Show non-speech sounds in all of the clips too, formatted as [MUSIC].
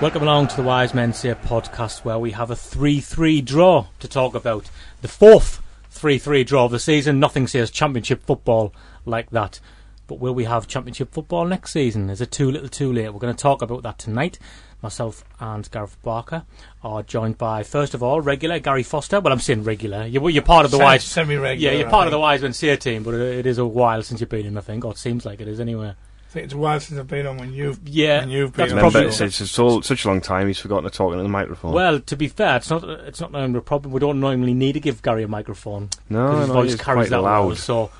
Welcome along to the Wise Men Say podcast, where we have a 3 3 draw to talk about. The fourth 3 3 draw of the season. Nothing says championship football like that. But will we have championship football next season? Is it too little too late? We're going to talk about that tonight. Myself and Gareth Barker are joined by, first of all, regular Gary Foster. Well, I'm saying regular. You're, you're part of the Semi- Wise. semi-regular, Yeah, you're I part of the. Wise Men Say team, but it, it is a while since you've been in, I think. Or it seems like it is anyway. I think it's a while since I've been on when you've Yeah, when you've that's been probably- on. Remember, it's, it's so, such a long time he's forgotten to talk into the microphone. Well, to be fair, it's not it's not normally a problem. We don't normally need to give Gary a microphone. no, 'cause his no, voice carries quite that well. loud. So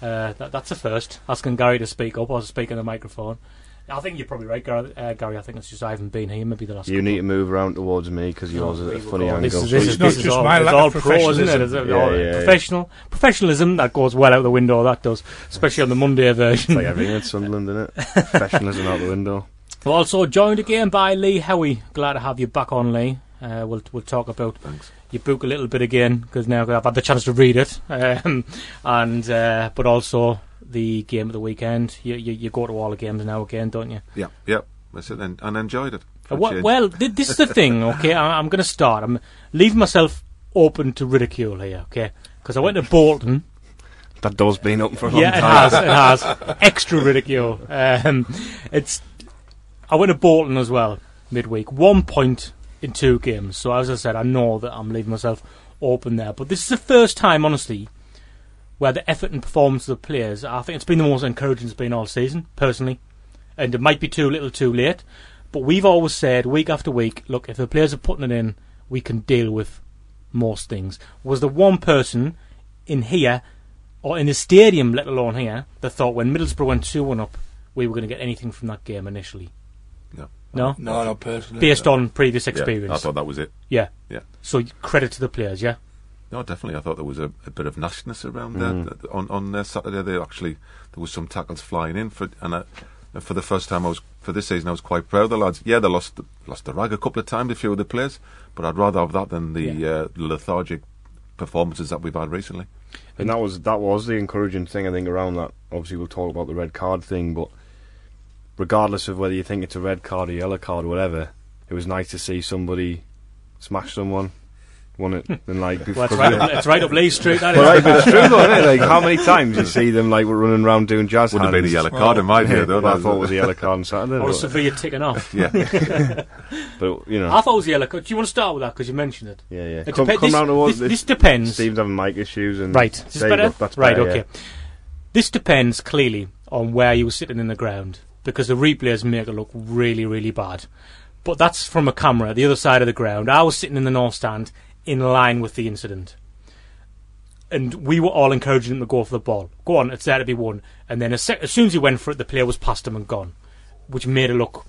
uh, that, that's a first. Asking Gary to speak up or to speak in the microphone. I think you're probably right, Gary. Uh, Gary I think it's just I haven't been here. Maybe the last. You couple. need to move around towards me because yours No, is a funny angle. This is, this is, not this is just all, my lack all of pro, isn't it? It's professionalism. all Yeah, yeah, yeah. professional professionalism that goes well out the window. That does, especially on the Monday version. like everything at Sunderland, isn't it? [LAUGHS] Professionalism out the window. We're also joined again by Lee Howey. Glad to have you back on, Lee. Uh, we'll we'll talk about Thanks. your book a little bit again because now I've had the chance to read it, [LAUGHS] um, and uh, but also the game of the weekend. You, you you go to all the games now again, don't you? Yeah, yeah. That's it, and, and enjoyed it. for Uh, a wha- change. well, th- this is the thing. Okay, I- I'm going to start. I'm leaving myself open to ridicule here. Okay, because I went to Bolton. That door's been open for a long Yeah, it time. has. It has extra ridicule. Um, it's. I went to Bolton as well midweek. One point in two games. So as I said, I know that I'm leaving myself open there. But this is the first time, honestly, where the effort and performance of the players. I think it's been the most encouraging it's been all season, personally. And it might be too little, too late. But we've always said week after week, look, if the players are putting it in, we can deal with most things. Was the one person in here or in the stadium, let alone here, that thought when Middlesbrough went 2 1 up, we were going to get anything from that game initially? No. No? No, not personally. Based on previous Yeah, experience? I thought that was it. yeah. Yeah. So credit to the players, yeah? No, definitely. I thought there was a, a bit of nastiness around Mm. there. On on uh, Saturday, they actually there was some tackles flying in for and I, for the first time I was for this season I was quite proud of the lads. Yeah, they lost the, lost the rag a couple of times, a few of the players, but I'd rather have that than the Yeah. uh, lethargic performances that we've had recently. And that was that was the encouraging thing I think around that. Obviously, we'll talk about the red card thing, but regardless of whether you think it's a red card or yellow card or whatever, it was nice to see somebody smash someone, won it, and like. [LAUGHS] Well, it's right, it's right up Lee Street, that [LAUGHS] But is. right, it's true though, isn't it? Like how many [LAUGHS] times you see them like running around doing jazz Would have been a yellow card in my view, though. I thought it was a yellow card on Saturday. Or a but, severe ticking off. yeah. but, you know, I thought it was yellow. card. Do you want to start with that? Because you mentioned it. yeah, yeah. It Come, depe- come this, round towards this, this depends. Steve's having mic issues and Right. Is this There better? That's right, better, okay. This depends clearly on where you were sitting in the ground because the replays make it look really, really bad. But that's from a camera, the other side of the ground. I was sitting in the north stand in line with the incident. And we were all encouraging him to go for the ball. Go on, it's there to be won. And then as, as soon as he went for it, the player was past him and gone, which made it look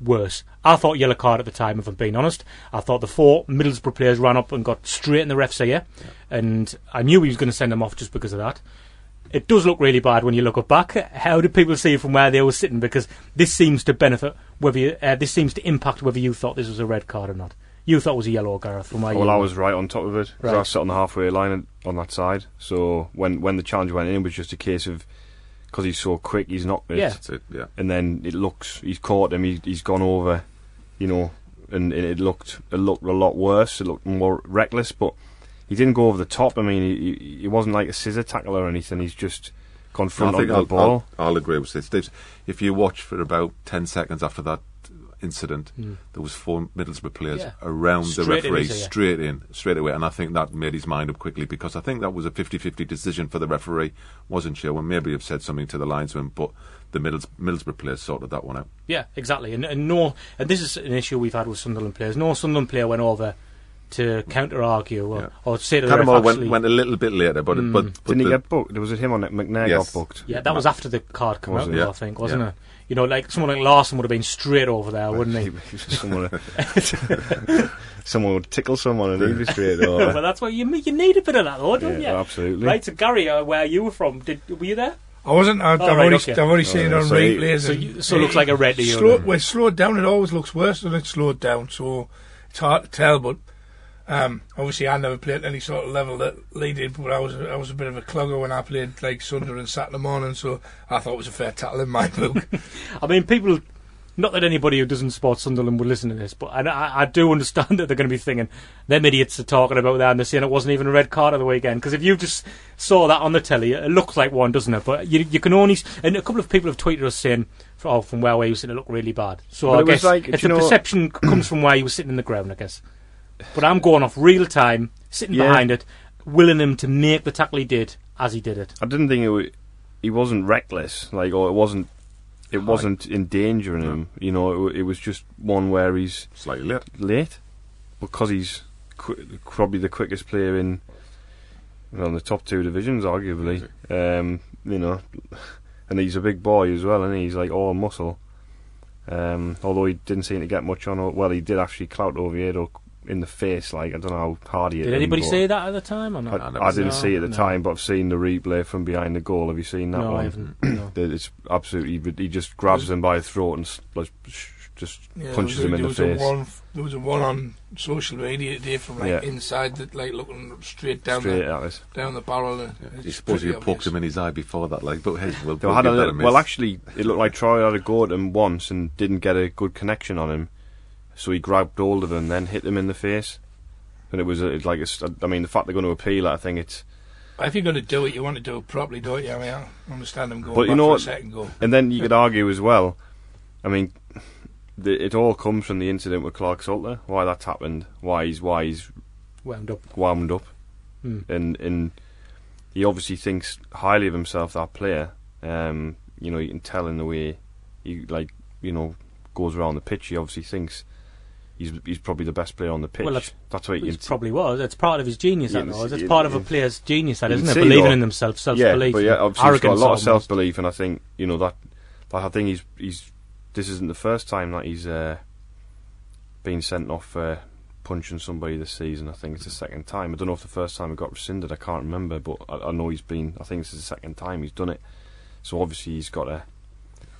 worse. I thought yellow card at the time, if I'm being honest. I thought the four Middlesbrough players ran up and got straight in the ref's ear, and I knew he was going to send them off just because of that. It does look really bad when you look up back. How did people see it from where they were sitting? Because this seems to benefit whether you, uh, this seems to impact whether you thought this was a red card or not. You thought it was a yellow, Gareth, from where you Well, I was right on top of it. 'cause I Right. was sat on the halfway line on that side. So when when the challenge went in, it was just a case of because he's so quick, he's knocked it. Yeah. That's it. Yeah. And then it looks he's caught him. He, he's gone over, you know, and, and it looked it looked a lot worse. It looked more reckless, but he didn't go over the top. I mean, he he, he wasn't like a scissor tackle or anything. He's just gone I front think onto I'll, the ball. I'll, I'll agree with this. If you watch for about 10 seconds after that incident, hmm. there was four Middlesbrough players. Yeah. around the Straight in, referee, you say, yeah. straight in, straight away. And I think that made his mind up quickly because I think that was a 50-50 decision for the referee. Wasn't sure when maybe have said something to the linesman, but the Middles, Middlesbrough players sorted that one out. Yeah, exactly. And, and no, and this is an issue we've had with Sunderland players. No Sunderland player went over to counter argue or, Yeah. or say to the ref went, went a little bit later, but, hmm. but, but Didn't he the- get booked? There was it him on it? McNair Yes. got booked. yeah, that was after the card came Was out, it? Yeah. I think, wasn't Yeah. it? You know, like someone like Larson would have been straight over there, wouldn't he? [LAUGHS] someone, [LAUGHS] someone would tickle someone and he'd be straight [LAUGHS] well, over. that's why you you need a bit of that, though, don't Yeah, you? absolutely. Right, so Gary, uh, where you were from, did were you there? I wasn't. I, I've, right, already, okay. I've already seen it Oh, on so you- replays. so you- so it looks like a red to you, Slow, then. when it's slowed down, it always looks worse than it's slowed down. So it's hard to tell. But um, obviously, I never played at any sort of level that Lee did. But I was I was a bit of a clogger when I played like Sunderland and Saturday morning. So I thought it was a fair tackle in my book. [LAUGHS] I mean, people. Not that anybody who doesn't support Sunderland would listen to this, but I, I, do understand [LAUGHS] that they're going to be thinking them idiots are talking about that and they're saying it wasn't even a red card of the weekend. Because if you just saw that on the telly, it looks like one, doesn't it? But you, you can only and a couple of people have tweeted us saying, oh, from where we were sitting, it looked really bad. So But I it was guess like, it's do the know- perception comes from where you were sitting in the ground, I guess. But I'm going off real time, sitting Yeah. behind it, willing him to make the tackle he did as he did it. I didn't think it wa he wasn't reckless, like, or it wasn't. It wasn't endangering him, you know. It, it was just one where he's slightly late. late because he's qu- probably the quickest player in well, in the top two divisions, arguably. Um, you know, and he's a big boy as well, and he's like all muscle. Um, although he didn't seem to get much on. Well, he did actually clout over Oviedo in the face. Like I don't know how hard he Did him, anybody but say that at the time or not? I, I I didn't saw- see it at the no. time, but I've seen the replay from behind the goal. Have you seen that no, one? I haven't. No. [CLEARS THROAT] It's absolutely. He just grabs him by the throat and like, just Yeah, punches there him was, in the there face. Was a one, there was a one on social media today from like Yeah. inside, that like looking straight down straight the at us. down the barrel. and Yeah. it's You suppose poked him in his eye before that, like, but hey, we'll, we'll had a that a miss. well, actually, it looked like Troy had a go at him once and didn't get a good connection on him, so he grabbed hold of them, and then hit them in the face. And it was a, like, a s I mean, the fact they're going to appeal I think it's. If you're going to do it, you want to do it properly, don't you? I mean, I understand them going But you know for what? a second go. And then you could argue as well. I mean, the, it all comes from the incident with Clarke-Salter. Why that's happened. Why he's why he's Wound up. wound up. Hmm. and and he obviously thinks highly of himself. That player, um, you know, you can tell in the way he like you know goes around the pitch. He obviously thinks he's he's probably the best player on the pitch. Well, that's- that's what It probably was. It's part of his genius, Yeah, that it's- It's it- part of a player's genius, that isn't it? Believing in themselves, self belief. yeah, but yeah, obviously he's got a lot of self belief, and I think you know that. that I think he's he's this isn't the first time that he's uh, been sent off for punching somebody this season. I think it's the second time. I don't know if the first time he got rescinded. I can't remember, but I, I know he's been. I think this is the second time he's done it. So obviously he's got a.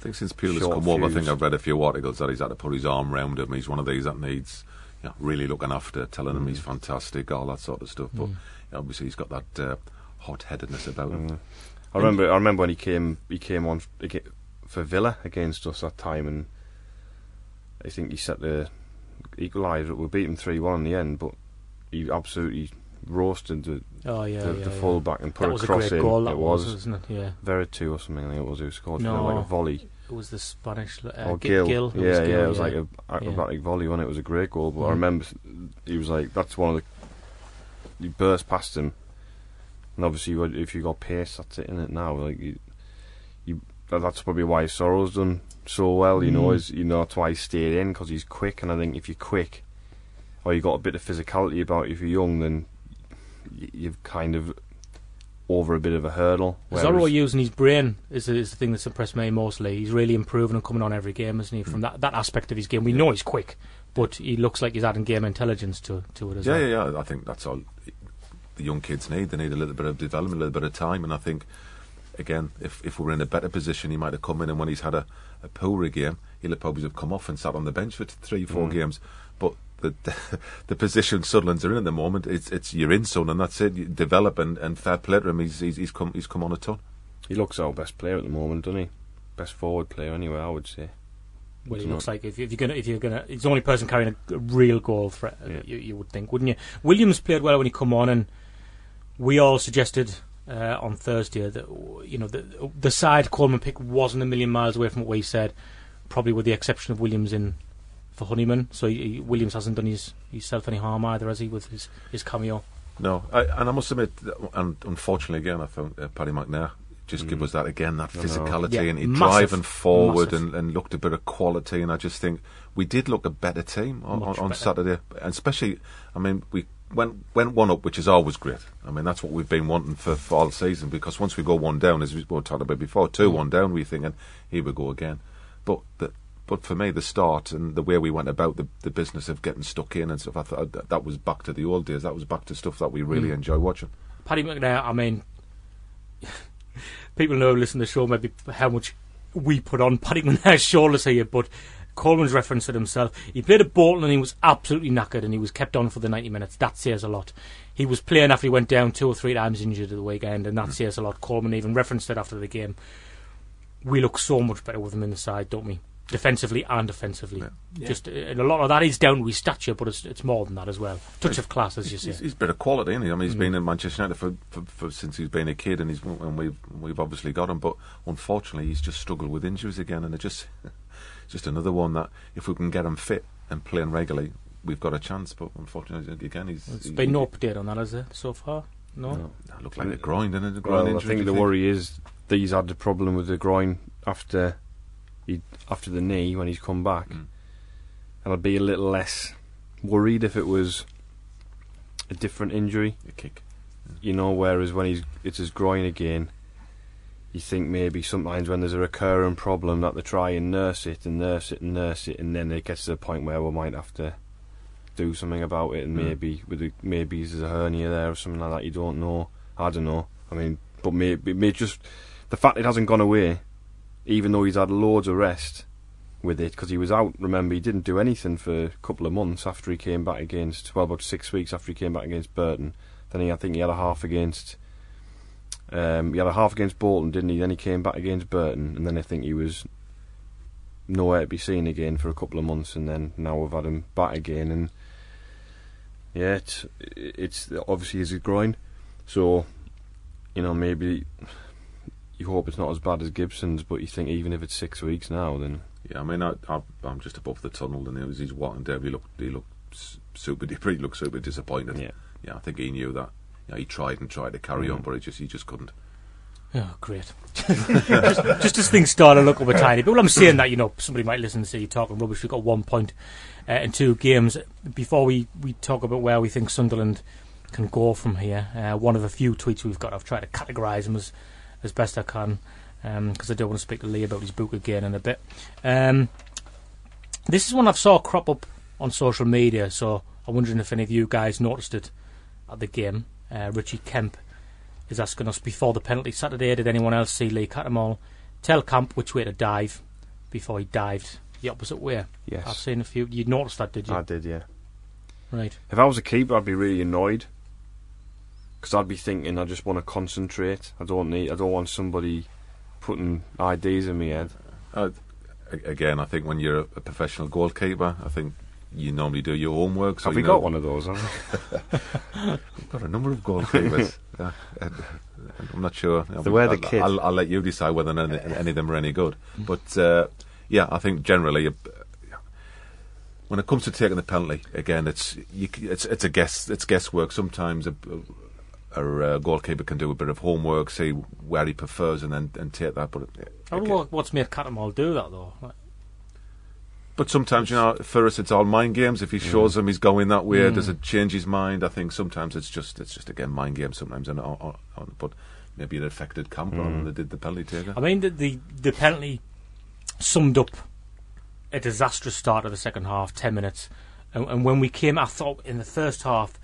I think since Peel has Short come over, I think. I've read a few articles that he's had to put his arm round him. He's one of these that needs you know, really looking after, telling him he's fantastic, all that sort of stuff. But obviously he's got that uh, hot-headedness about him. Mm. I remember. I remember when he came. He came on for Villa against us that time, and I think he set the equaliser. We beat him three one in the end, but he absolutely roasted the, Oh, yeah, the, yeah, the yeah. full back and put That a was a cross great in. goal, that it was, was wasn't it? Yeah. Vertu or something. I think it was who scored No. like a volley It was the Spanish. Uh, or Gi- Gil. Gil. Yeah, was yeah, it was yeah. like a acrobatic volley when it was a great goal. But I Mm. remember he was like that's one of the. You burst past him, and obviously if you got pace, that's it in it now. Like you, you that's probably why Sorrow's done so well. You know, Mm. is you know that's why he stayed in because he's quick. And I think if you're quick, or you got a bit of physicality about you if you're young, then you've kind of over a bit of a hurdle. Zorro using his brain is the, is the thing that's impressed me mostly. He's really improving and coming on every game, isn't he? From that, that aspect of his game, we know he's quick, but he looks like he's adding game intelligence to to it as Yeah, well. yeah, yeah. I think that's all the young kids need. They need a little bit of development, a little bit of time. And I think, again, if if we were in a better position, he might have come in and when he's had a, a poorer game, he'll have probably have come off and sat on the bench for three, four Mm. games. But the, the position Sunderland's are in at the moment. It's it's you're in son, and that's it. You develop and, and fair play to him. He's, he's he's come he's come on a ton. He looks our best player at the moment, doesn't he? Best forward player, anyway. I would say. Well, he looks like if, if you're gonna if you're gonna, he's the only person carrying a, a real goal threat. uh, Yeah. You, you would think, wouldn't you? Williams played well when he come on, and we all suggested uh, on Thursday that you know the the side Coleman pick wasn't a million miles away from what we said, probably with the exception of Williams in for Honeyman. So he, he- Williams hasn't done his himself any harm either, has he, with his his cameo? No, I, and I must admit, that- and unfortunately, again, I found uh, Paddy McNair just give us that again, that physicality, Yeah, and he massive, driving forward and, and looked a bit of quality. And I just think we did look a better team on, on, on better. Saturday, and especially, I mean, we went went one up, which is always great. I mean, that's what we've been wanting for, for all season because once we go one down, as we were talking about before, two one down, we're thinking here we go again. But the, but for me, the start and the way we went about the, the business of getting stuck in and stuff, I thought that, that was back to the old days. That was back to stuff that we really Mm. enjoy watching. Paddy McNair, I mean, [LAUGHS] people know who listen to the show maybe how much we put on Paddy McNair's shoulders here, but Coleman's referenced it himself. He played at Bolton and he was absolutely knackered and he was kept on for the 90 minutes. That says a lot. He was playing after he went down two or three times injured at the weekend, and that says a lot. Coleman even referenced it after the game. We look so much better with him in the side, don't we? Defensively and offensively. Yeah. Just uh, and a lot of that is down to his stature, but it's, it's more than that as well. Touch of class, as you He's, say. he's a bit of quality, isn't he? I mean, he's Mm. been in Manchester United for, for, for since he's been a kid, and he's and we've we've obviously got him. But unfortunately, he's just struggled with injuries again, and it just [LAUGHS] just another one that if we can get him fit and playing regularly, we've got a chance. But unfortunately, again, he's There's he, been he- no update on that, has there, so far? No? No. That looked like a groin, didn't it? A groin Well, I think the you worry is that he's had the problem with the groin after he after the knee when he's come back, Mm. and I'd be a little less worried if it was a different injury. A kick. You know, whereas when he's it's his groin again, you think maybe sometimes when there's a recurring problem that they try and nurse it and nurse it and nurse it, and then it gets to the point where we might have to do something about it, and Mm. maybe with the, maybe there's a hernia there or something like that. You don't know. I don't know. I mean, but maybe, may just the fact it hasn't gone away, even though he's had loads of rest with it because he was out. Remember, he didn't do anything for a couple of months after he came back against. Well, about six weeks after he came back against Burton. Then he, I think, he had a half against. Um, he had a half against Bolton, didn't he? Then he came back against Burton, and then I think he was nowhere to be seen again for a couple of months, and then now we've had him back again, and yeah, it's it's obviously his groin, so you know maybe you hope it's not as bad as Gibson's, but you think even if it's six weeks now, then Yeah, I mean, I, I, I'm just above the tunnel, and it was he's walking down. He looked, he looked s- super. [LAUGHS] He looked super disappointed. yeah. yeah, I think he knew that. Yeah, he tried and tried to carry on, Mm. but he just he just couldn't. Oh, great. [LAUGHS] just, just as things start to look up a tiny bit. Well, I'm saying that, you know, somebody might listen and say you're talking rubbish. We've got one point uh, in two games. Before we, we talk about where we think Sunderland can go from here, uh, one of the few tweets we've got, I've tried to categorise them as, as best I can because I don't want to speak to Lee about his book again in a bit. Um, this is one I've saw crop up on social media, so I'm wondering if any of you guys noticed it at the game. Uh, Richie Kemp is asking us before the penalty Saturday. Did anyone else see Lee Cattermole tell Camp which way to dive before he dived the opposite way? Yes, I've seen a few. You noticed that, did you? I did. Yeah. right. If I was a keeper, I'd be really annoyed because I'd be thinking I just want to concentrate. I don't need. I don't want somebody putting ideas in my head. Uh, again, I think when you're a, a professional goalkeeper, I think you normally do your homework. So Have you we know, got one of those? We? [LAUGHS] We've got a number of goalkeepers. [LAUGHS] yeah, and- and I'm not sure. They were the I'll. I'll, I'll let you decide whether any, any of them are any good. But uh, yeah, I think generally, uh, when it comes to taking the penalty, again, it's you, it's it's a guess. It's guesswork. Sometimes a, a, a goalkeeper can do a bit of homework, see where he prefers, and then and take that. But uh, I don't know what's made Cattermole do that though. Like, But sometimes, you know, for us, it's all mind games. If he shows him he's going that way, Mm. does it change his mind? I think sometimes it's just it's just again mind games. Sometimes, and on, on, on, but maybe it affected Camp rather than Mm. they did the penalty taker. I mean, the, the the penalty summed up a disastrous start of the second half, ten minutes, and, and when we came, I thought in the first half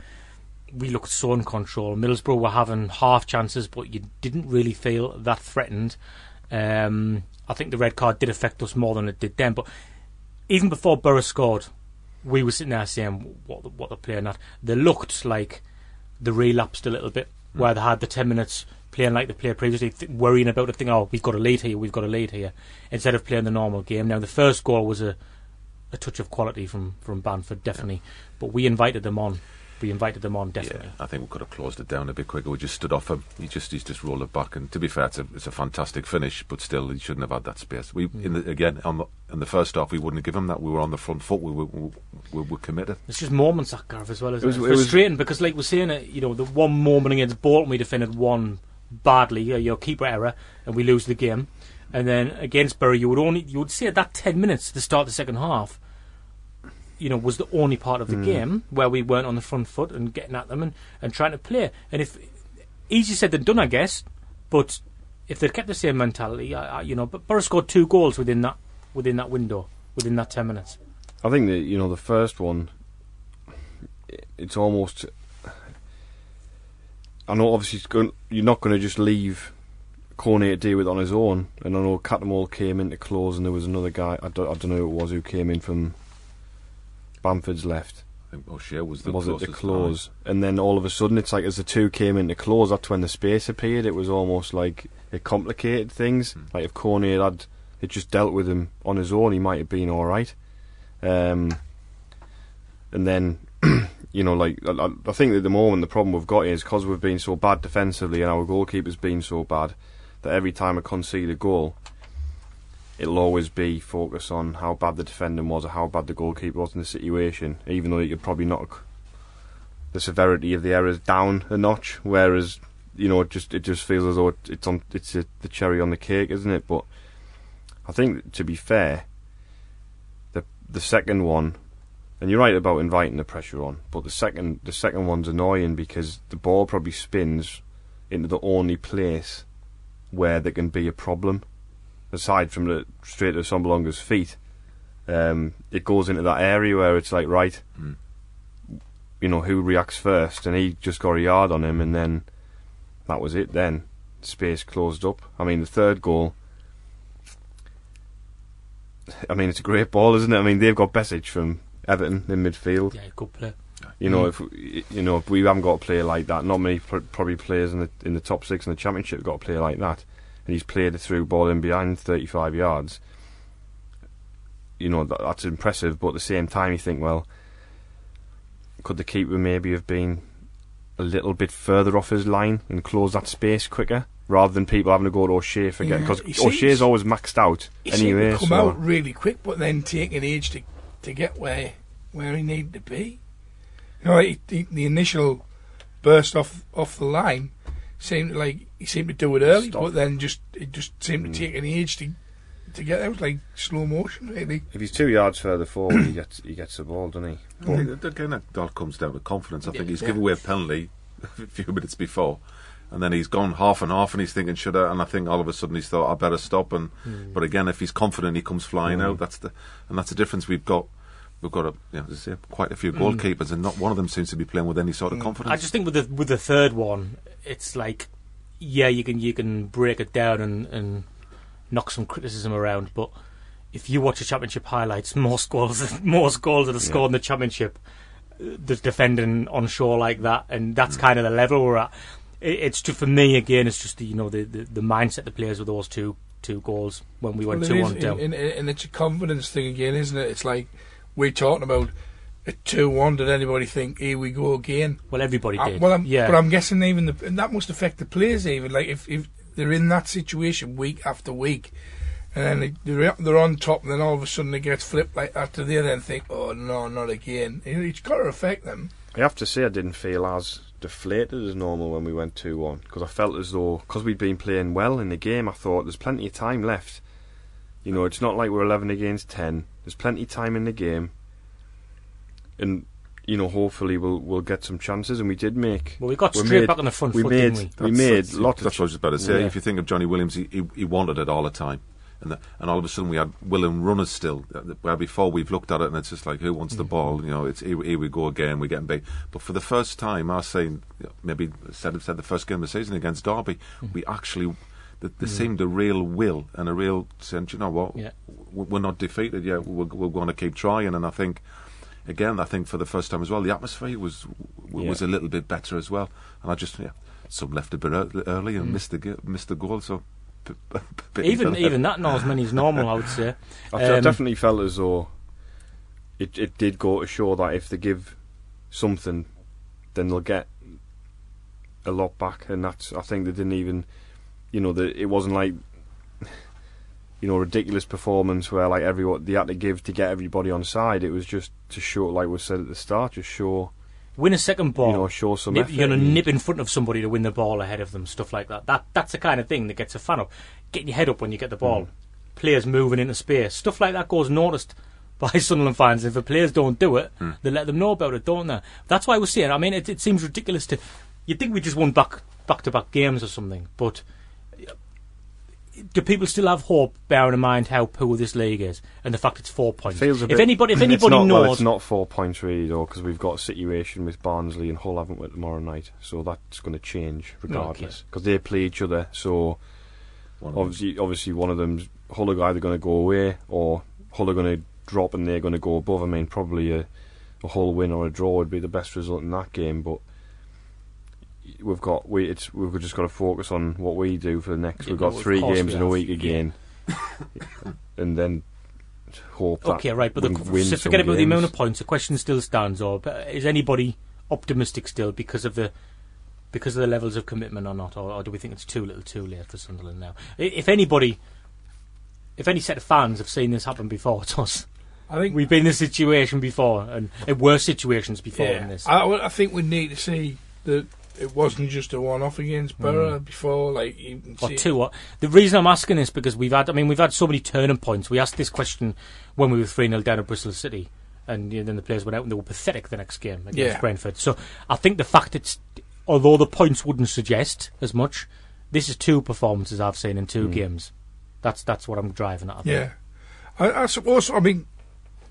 we looked so in control. Middlesbrough were having half chances, but you didn't really feel that threatened. Um, I think the red card did affect us more than it did them, but even before Borough scored, we were sitting there saying what the, what they're playing at. They looked like they relapsed a little bit, where they had the ten minutes playing like they played previously, th- worrying about the thing. "Oh, we've got a lead here, we've got a lead here," instead of playing the normal game. Now, the first goal was a a touch of quality from from Bamford, definitely, but we invited them on. We invited them on, definitely. Yeah, I think we could have closed it down a bit quicker. We just stood off him. He just he's just rolled it back. And to be fair, it's a, it's a fantastic finish, but still, he shouldn't have had that space. We in the, again on the in the first half, we wouldn't have given him that. We were on the front foot. We were we, we were committed. It's just moments that Gareth as well. Isn't It was- it? it was- frustrating because, like we're saying, it, you know, the one moment against Bolton we defended one badly, uh, your keeper error, and we lose the game. And then against Bury, you would only you would say that ten minutes to start the second half, you know, was the only part of the hmm. game where we weren't on the front foot and getting at them and, and trying to play. And if easy said than done, I guess. But if they'd kept the same mentality, I, I, you know, but Borough scored two goals within that within that window, within that ten minutes. I think that you know the first one. It's almost. I know obviously it's going, you're not going to just leave Cornet to deal with on his own. And I know Cattermole came into close, and there was another guy. I don't, I don't know who it was who came in from Bamford's left. I think O'Shea was the was it the close? And then all of a sudden, it's like as the two came into close, that's when the space appeared. It was almost like it complicated things. Hmm. Like if Cornet had it just dealt with him on his own, he might have been all right. Um, and then, [CLEARS THROAT] you know, like I, I- I think at the moment the problem we've got is because we've been so bad defensively and our goalkeeper's been so bad that every time I concede a goal, it'll always be focus on how bad the defending was or how bad the goalkeeper was in the situation, even though you could probably knock the severity of the errors down a notch. Whereas, you know, it just it just feels as though it's on it's a, the cherry on the cake, isn't it? But I think to be fair, the the second one, and you're right about inviting the pressure on, but the second the second one's annoying because the ball probably spins into the only place where there can be a problem aside from the straight to Sombalonga's feet, um, it goes into that area where it's like, right, Mm. you know, who reacts first? And he just got a yard on him, and then that was it. Then space closed up. I mean, the third goal. I mean, it's a great ball, isn't it? I mean, they've got Besic from Everton in midfield. Yeah, good play. You know, if you know if we haven't got a player like that, not many pr- probably players in the in the top six in the championship got a player like that, and he's played a through ball in behind 35 yards. You know that, that's impressive, but at the same time, you think, well, could the keeper maybe have been a little bit further off his line and close that space quicker, rather than people having to go to O'Shea for Yeah, because O'Shea's always maxed out He anyway. come so- out really quick, but then take an age to to get where where he needed to be. You know, the initial burst off off the line seemed like he seemed to do it early, Stop. but then just it just seemed Mm. to take an age to to get out, like slow motion, really. if he's two yards further forward, he gets he gets the ball, doesn't he? I think that- again, that, that comes down to confidence. I think Yeah. he's Yeah. given away a penalty [LAUGHS] a few minutes before, and then he's gone half and half, and he's thinking, should I? And I think all of a sudden he's thought, I better stop. And hmm. but again, if he's confident, he comes flying hmm. out. That's the and that's the difference we've got. We've got a, you know, say, quite a few hmm. goalkeepers, and not one of them seems to be playing with any sort of confidence. I just think with the with the third one, it's like, yeah, you can you can break it down and, and knock some criticism around, but if you watch the championship highlights, most goals most goals that are scored in the championship, uh, the defending on shore like that, and that's kind of the level we're at. It, it's just for me again. It's just the, you know the, the the mindset the players with those two two goals when we went Well, two is, one down. and it's a confidence thing again, isn't it? It's like we're talking about a two-one. Did anybody think here we go again? well, everybody Uh, did. well, I'm, yeah, but I'm guessing even the, and that must affect the players even. Like if, if they're in that situation week after week, and then they, they're they're on top, and then all of a sudden it gets flipped like that to the other, and think, oh no, not again. You know, It's got to affect them. I have to say I didn't feel as deflated as normal when we went 2 1 because I felt as though, because we'd been playing well in the game, I thought there's plenty of time left. You know, it's not like we're 11 against 10. There's plenty of time in the game. And, you know, hopefully we'll we'll get some chances. And we did make. well, we got we straight made- back on the front we foot, made, didn't we? we That's- made lots That's of. what I was about to say. Yeah. If you think of Johnny Williams, he, he, he wanted it all the time. And, the, and all of a sudden we had willing runners still. uh, Where before we've looked at it and it's just like, who wants the mm. ball? You know, it's here, here we go again. We're getting big. But for the first time, I was saying, maybe said said the first game of the season against Derby, mm. we actually. th- There mm. seemed a real will and a real sense. You know what? Yeah. We're not defeated yet. We're, we're going to keep trying. And I think again, I think for the first time as well, the atmosphere was w- was a little bit better as well. And I just yeah, some left a bit early and missed the g- missed the goal. So [LAUGHS] p- p- pity for Even even that not as many as normal, I would say. [LAUGHS] I, I Um, definitely felt as though it it did go to show that if they give something, then they'll get a lot back, and that's I think they didn't even, you know, the, it wasn't like. You know, ridiculous performance where like everyone they had to give to get everybody on side. It was just to show, like was said at the start, just show Win a second ball. you know, show some nip, effort. you're gonna nip in front of somebody to win the ball ahead of them, stuff like that. That that's the kind of thing that gets a fan up. Getting your head up when you get the ball, hmm. players moving into space, stuff like that goes noticed [LAUGHS] by Sunderland fans. If the players don't do it, hmm. they let them know about it, don't they? That's why I was saying. I mean, it, it seems ridiculous to. You'd think we just won back back to back games or something, but. Do people still have hope, bearing in mind how poor this league is and the fact it's four points? Feels a if bit- anybody, if anybody not, knows, well, it's not four points really though, because we've got a situation with Barnsley and Hull haven't we tomorrow night, so that's going to change regardless because they play each other. So One them. obviously, obviously one of them's Hull are either going to go away or Hull are going to drop and they're going to go above. I mean, probably a, a Hull win or a draw would be the best result in that game, but. We've got we it's we've just got to focus on what we do for the next. Yeah, We've got no, three games we in a week again, [LAUGHS] and then hope that Okay, right, but the, we win so some forget about the amount of points. The question still stands. Or is anybody optimistic still because of the because of the levels of commitment or not, or, or do we think it's too little, too late for Sunderland now? If anybody, if any set of fans have seen this happen before, [LAUGHS] it's us. I think We've been in this situation before, and in worse situations before yeah, than this. I, I think we need to see that it wasn't just a one-off against Borough hmm. before. Like you or two. Or, the reason I'm asking this because we've had, I mean, we've had so many turning points. We asked this question when we were 3 0 down at Bristol City, and you know, then the players went out and they were pathetic the next game against Yeah. Brentford. So I think the fact it's, although the points wouldn't suggest as much, this is two performances I've seen in two hmm. games. That's that's what I'm driving at. I. Yeah, I, I suppose. I mean,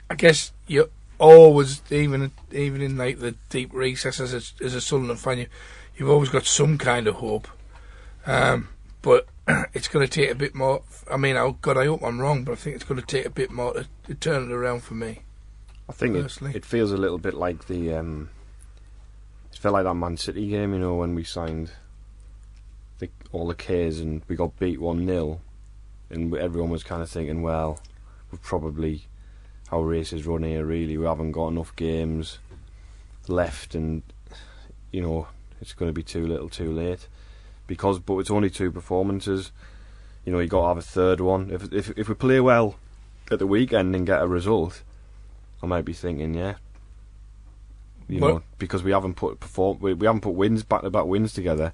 I guess you always, even even in like the deep recesses as a, as a Sunderland fan, you, you've always got some kind of hope. Um, but [CLEARS THROAT] it's going to take a bit more. I mean, oh God, I hope I'm wrong, but I think it's going to take a bit more to, to turn it around for me. I think it, it feels a little bit like the. Um, it felt like that Man City game, you know, when we signed the, all the K's and we got beat 1 0, and everyone was kind of thinking, well, we've probably. Our races run here, really. We haven't got enough games left, and, you know, it's going to be too little too late. Because, but it's only two performances. You know, you got to have a third one. If, if, if we play well at the weekend and get a result, I might be thinking, yeah, you Well- know, because we haven't put perform we, we haven't put wins back to back wins together.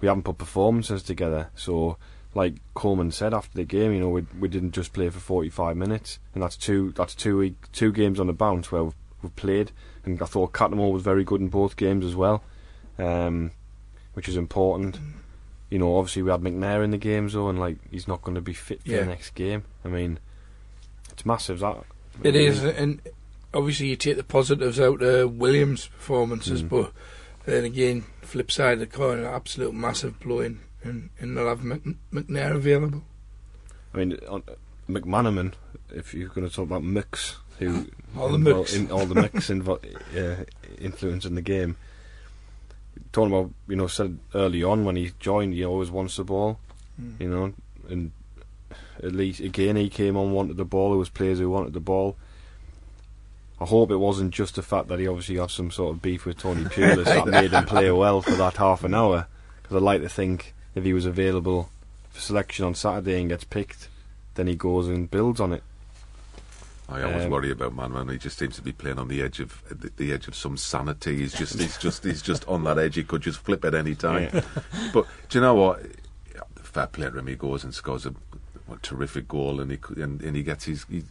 We haven't put performances together. So, like Coleman said after the game, you know, we we didn't just play for forty five minutes, and that's two that's two week, two games on the bounce where we've, we've played. And I thought Cattermole was very good in both games as well, um, which is important. You know, obviously we had McNair in the games though, and like he's not going to be fit for Yeah. the next game. I mean, it's massive that. It is, and obviously you take the positives out of Williams' performances, Mm. but then again, flip side of the coin, an absolute massive blow in, and, and not have Mc, McNair available. I mean, on, McManaman, if you're going to talk about mix, who All the invo- mix. in, all the mix invo- [LAUGHS] uh, influence in the game. Talking about, you know, said early on when he joined, he always wants the ball, Mm. you know, and at least again he came on, wanted the ball. There was players who wanted the ball. I hope it wasn't just the fact that he obviously had some sort of beef with Tony Pulis that [LAUGHS] made him play well for that half an hour. Because I'd like to think if he was available for selection on Saturday and gets picked, then he goes and builds on it. I always Um, worry about man man. He just seems to be playing on the edge of the, the edge of some sanity. He's just [LAUGHS] he's just he's just on that edge. He could just flip at any time. But do you know what? Fair play to him. He goes and scores a, a terrific goal, and he and, and he gets his he,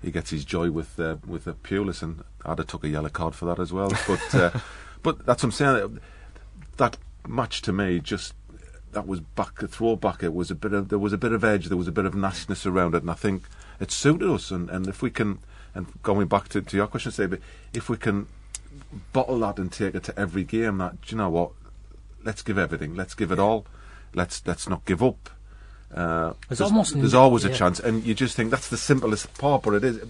he gets his joy with uh, with the Pulis, and I'd have took a yellow card for that as well. But uh, [LAUGHS] but that's what I'm saying. That match to me just that was back a throwback. It was a bit of there was a bit of edge, there was a bit of nastiness around it, and I think it suited us. And, and if we can, and going back to, to your question, say, but if we can bottle that and take it to every game, that do you know what? Let's give everything. Let's give it all. Let's let's not give up. Uh, There's almost an- there's always a yeah. chance, and you just think that's the simplest part, but it is.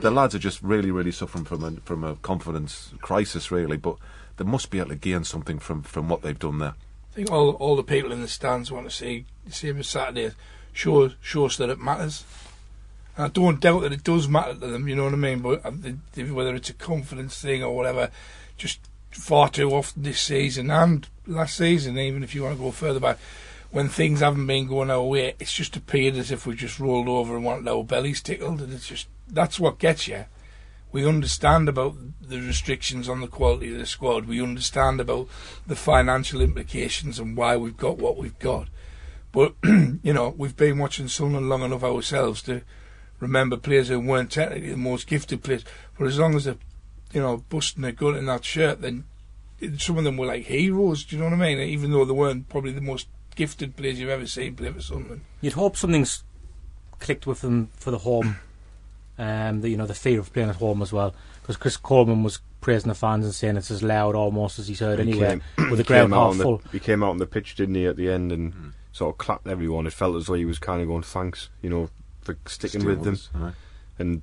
The lads are just really, really suffering from a from a confidence crisis, really. But they must be able to gain something from from what they've done there. Think all all the people in the stands want to see same as Saturday show show us that it matters. And I don't doubt that it does matter to them. You know what I mean? But uh, the- the- whether it's a confidence thing or whatever, just far too often this season and last season, even if you want to go further back, when things haven't been going our way, it's just appeared as if we just rolled over and wanted our bellies tickled, and it's just that's what gets you. We understand about the restrictions on the quality of the squad. We understand about the financial implications and why we've got what we've got. But [CLEARS THROAT] you know, we've been watching Sunderland long enough ourselves to remember players who weren't technically the most gifted players. But as long as they're, you know, busting their gut in that shirt, then some of them were like heroes. Do you know what I mean? Even though they weren't probably the most gifted players you've ever seen play for Sunderland. You'd hope something's clicked with them for the home, um, the you know the fear of playing at home as well. Because Chris Coleman was praising the fans and saying it's as loud almost as he's heard He anywhere, came- with the he ground came out half on the- full. He came out on the pitch, didn't he, at the end, and sort of clapped everyone. It felt as though he was kind of going, "Thanks, you know, for sticking Still with them." us, aye. and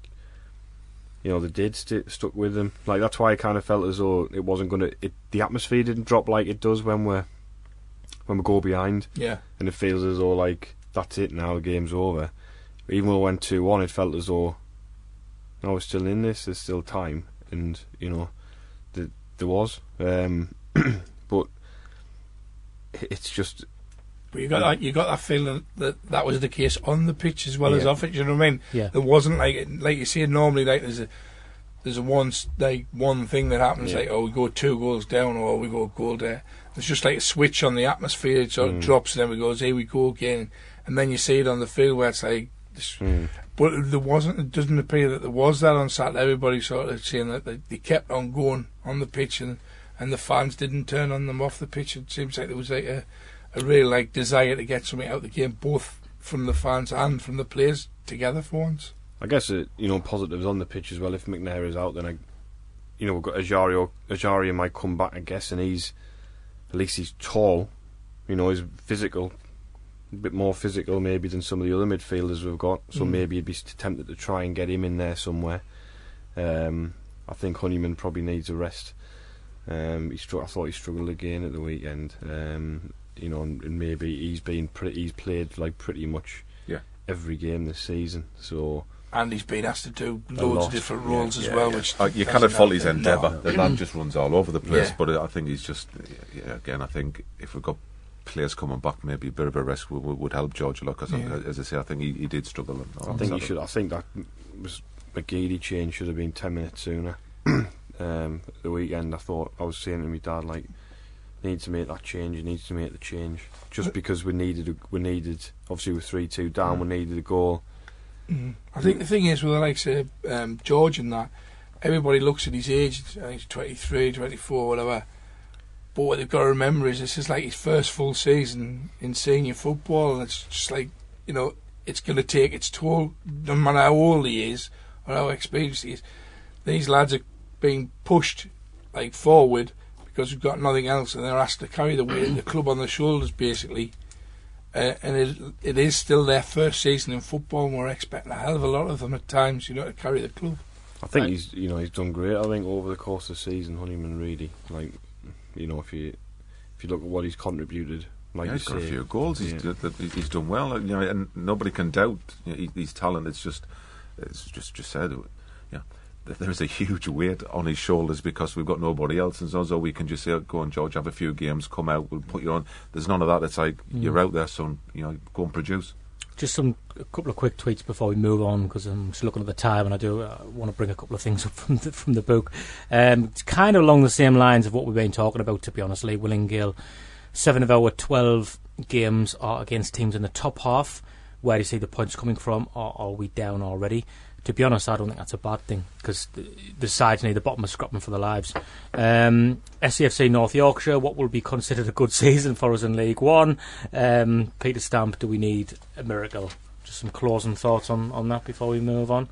you know they did st- stuck with them. Like that's why I kind of felt as though it wasn't going to. The atmosphere didn't drop like it does when we're when we go behind, Yeah. and it feels as though like that's it now. The game's over. Even though we went two one, it felt as though no, we're still in this. There's still time, and you know th- there was. Um, [CLEARS THROAT] but it's just But you got that you got that feeling that that was the case on the pitch as well as off it. You know what I mean? Yeah. There wasn't like like you see normally like there's a there's a one like one thing that happens Yeah. like oh we go two goals down or we go a goal there. It's just like a switch on the atmosphere. It sort of Mm. drops and then it goes here we go again, and then you see it on the field where it's like. This- mm, But there wasn't. It doesn't appear that there was that on Saturday. Everybody sort of saying that they, they kept on going on the pitch, and, and the fans didn't turn on them off the pitch. It seems like there was like a, a real like desire to get something out of the game, both from the fans and from the players together for once. I guess it, you know positives on the pitch as well. If McNair is out, then I, you know, we've got Ejaria. Ejaria might come back, I guess, and he's at least he's tall. You know, he's physical, a bit more physical maybe than some of the other midfielders we've got. So Mm. maybe you'd be tempted to try and get him in there somewhere. Um, I think Honeyman probably needs a rest. Um, he str- I thought he struggled again at the weekend. Um, you know, and, and maybe he's been pretty. He's played like pretty much Yeah. every game this season. So. And he's been asked to do loads lot. of different Yeah, roles as yeah, well, yeah. which Uh, you doesn't follow his endeavour. No. The lad just runs all over the place. Yeah. But I think he's just yeah, again. I think if we've got players coming back, maybe a bit of a rest would, would, would help George a lot. Because Yeah. as I say, I think he, he did struggle. On, I think you Saturday. should. I think that was McGeady change should have been ten minutes sooner. [COUGHS] um, the weekend, I thought I was saying to my dad like, need to make that change. He needs to make the change just because we needed. We needed obviously with three two down. We needed a goal. Mm. I think the thing is with the likes of um, George and that, everybody looks at his age, I think he's 23, 24, whatever. But what they've got to remember is this is like his first full season in senior football, and it's just like, you know, it's going to take its toll, no matter how old he is or how experienced he is. These lads are being pushed like forward because we've got nothing else, and they're asked to carry the weight of the club on their shoulders, basically. Uh, and it, it is still their first season in football, and we're expecting a hell of a lot of them at times, you know, to carry the club. I think Right. he's you know he's done great. I think over the course of the season, Honeyman really like you know if you if you look at what he's contributed, like yeah, he's got a few goals. He's, Yeah. d- d- he's done well, you know, and nobody can doubt you know, his talent. It's just, it's just just said, yeah, th- there is a huge weight on his shoulders because we've got nobody else, and so, so we can just say, "Go on, George, have a few games, come out, we'll put you on." There's none of that. It's like mm. you're out there, son. You know, go and produce. Just some a couple of quick tweets before we move on because I'm just looking at the time and I do uh, want to bring a couple of things [LAUGHS] up from the, from the book. Um, it's kind of along the same lines of what we've been talking about, to be honest. Lee Willingale, seven of our twelve games are against teams in the top half. Where do you see the points coming from? Or are we down already? To be honest, I don't think that's a bad thing because the, the sides near the bottom are scrapping for their lives. Um, SCFC North Yorkshire, what will be considered a good [LAUGHS] season for us in League One? Um, Peter Stamp, do we need a miracle? Just some closing thoughts on, on that before we move on.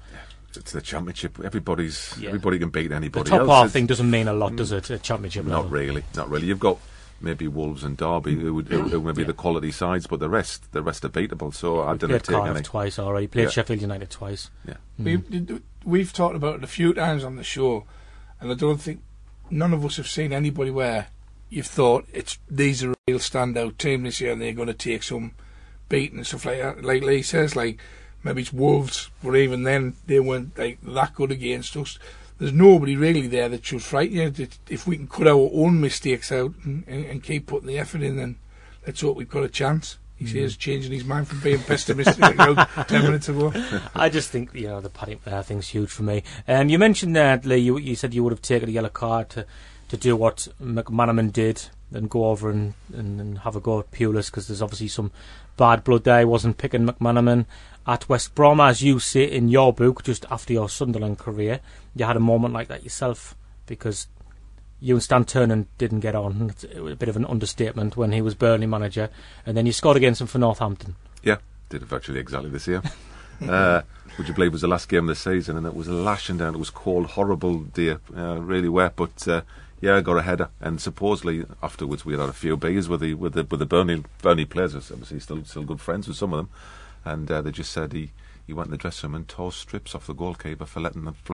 It's the championship. Everybody's Yeah. everybody can beat anybody. The top else. half It's- thing doesn't mean a lot, does it? A championship level. Not really, not really. You've got maybe Wolves and Derby, who would, who, who would be the quality sides, but the rest, the rest are beatable. So I didn't Played take Cardiff any. twice already. Played Yeah. Sheffield United twice. Yeah. Mm. We, we've talked about it a few times on the show, and I don't think none of us have seen anybody where you've thought it's these are a real standout team this year, and they're going to take some beating and stuff like that. Like Lee says, like maybe it's Wolves, but even then they weren't like that good against us. There's nobody really there that should frighten you. If we can cut our own mistakes out and, and, and keep putting the effort in, then let's hope we've got a chance. He says changing his mind from being pessimistic about [LAUGHS] ten minutes ago. I just think you know the Paddy McNair thing's huge for me. Um, you mentioned that Lee. You, you said you would have taken a yellow card to to do what McManaman did and go over and, and, and have a go at Pulis because there's obviously some bad blood there. He wasn't picking McManaman at West Brom, as you say in your book, just after your Sunderland career. You had a moment like that yourself because you and Stan Ternent didn't get on. It was a bit of an understatement when he was Burnley manager, and then you scored against him for Northampton. Yeah, did it virtually exactly this year. [LAUGHS] uh, would you believe it was the last game of the season and it was lashing down. It was cold, horrible day, uh, really wet. But uh, yeah, I got a header, and supposedly afterwards we had a few beers with the with the with the Burnley Burnley players. Obviously, still still good friends with some of them, and uh, they just said he. He went in the dressing room and tore strips off the goalkeeper for letting them fly.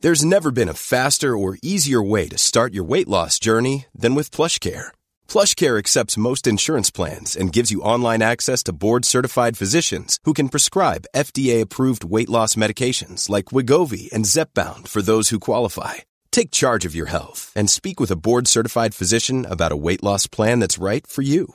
There's never been a faster or easier way to start your weight loss journey than with PlushCare. PlushCare accepts most insurance plans and gives you online access to board-certified physicians who can prescribe FDA-approved weight loss medications like Wegovy and Zepbound for those who qualify. Take charge of your health and speak with a board-certified physician about a weight loss plan that's right for you.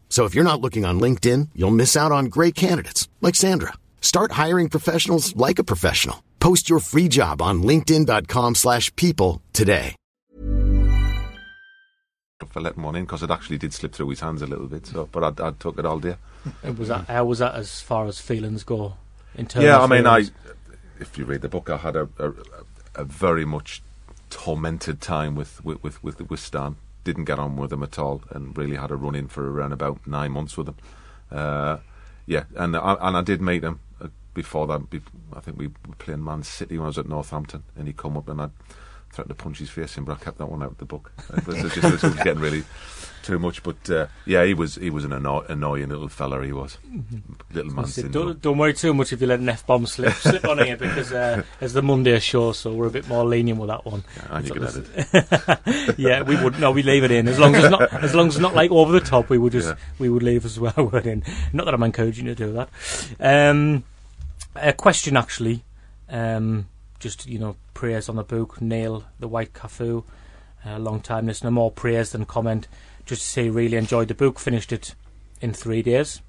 So if you're not looking on LinkedIn, you'll miss out on great candidates like Sandra. Start hiring professionals like a professional. Post your free job on linkedin.com/people slash people today. for letting one in because it actually did slip through his hands a little bit. So, but I, I took it all day. And was that how was that as far as feelings go? In terms Yeah, I of mean, I if you read the book, I had a, a, a very much tormented time with with, with with with Stan. Didn't get on with him at all, and really had a run in for around about nine months with him. Uh, yeah, and I, and I did meet him uh, before that. I think we were playing Man City when I was at Northampton, and he come up and I threatened to punch his face in, but I kept that one out of the book. It was, just, it was [LAUGHS] getting really too much. But uh, yeah, he was he was an anno- annoying little fella. He was little man. Syndrome. Don't, don't worry too much if you let an F bomb slip [LAUGHS] slip on here because uh, it's the Monday show, so we're a bit more lenient with that one. And you can [LAUGHS] yeah, we would no, we leave it in as long as it's not as long as it's not like over the top. We would just Yeah. we would leave as well word in. Not that I'm encouraging you to do that. Um, a question actually, um, just you know, prayers on the book. Neil the White Cafu, a long time listener, more prayers than comment. Just to say, really enjoyed the book. Finished it in three days.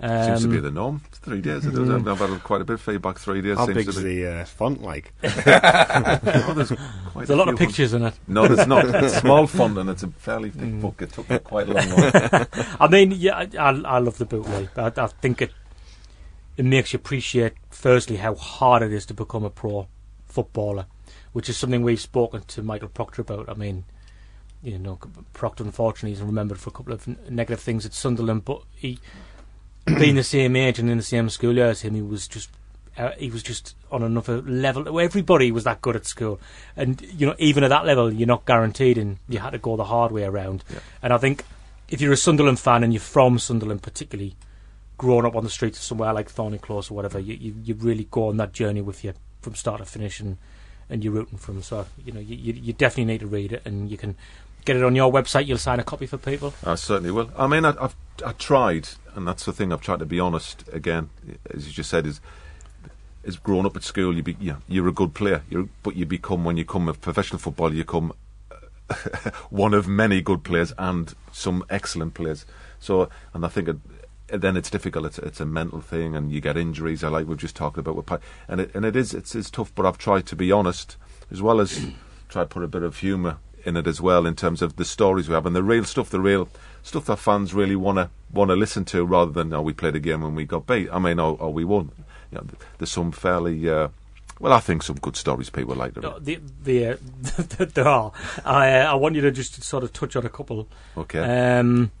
Um, Seems to be the norm. Three days. It mm. I've had quite a bit of feedback. Three days How seems big's to be. the uh, font like? [LAUGHS] [LAUGHS] Oh, there's quite there's a lot of few pictures in it. No, there's not. [LAUGHS] It's small font and it's a fairly thick Mm. book. It took me quite a long while. I mean, yeah, I, I, I love the book, Lee. I, I think it it makes you appreciate, firstly, how hard it is to become a pro footballer, which is something we've spoken to Michael Proctor about. I mean, you know, Proctor unfortunately is remembered for a couple of negative things at Sunderland, but he, [CLEARS THROAT] being the same age and in the same school year as him, he was just. Uh, he was just on another level. Everybody was that good at school, and you know, even at that level, you're not guaranteed, and you had to go the hard way around. Yeah. And I think if you're a Sunderland fan and you're from Sunderland, particularly growing up on the streets of somewhere like Thorney Close or whatever, you, you, you really go on that journey with you from start to finish, and, and you're rooting them. So you know, you, you, definitely need to read it, and you can get it on your website. You'll sign a copy for people. I certainly will. I mean, I, I've I tried, and that's the thing. I've tried to be honest. Again, as you just said, is is growing up at school. You be you know, you're a good player, you're, but you become when you come a professional footballer, you become [LAUGHS] one of many good players and some excellent players. So, and I think then it's difficult. It's it's a mental thing, and you get injuries. I like we've just talked about with Pi- and it and it is it's, it's tough. But I've tried to be honest as well as [CLEARS THROAT] try to put a bit of humour in it as well in terms of the stories we have and the real stuff, the real stuff that fans really want to want to listen to, rather than oh we played a game and we got beat. I mean, oh, oh we won. You know, there's some fairly. Uh, well, I think some good stories people like to read. No, the, the, uh, [LAUGHS] there are. I, uh, I want you to just sort of touch on a couple. Okay. Um,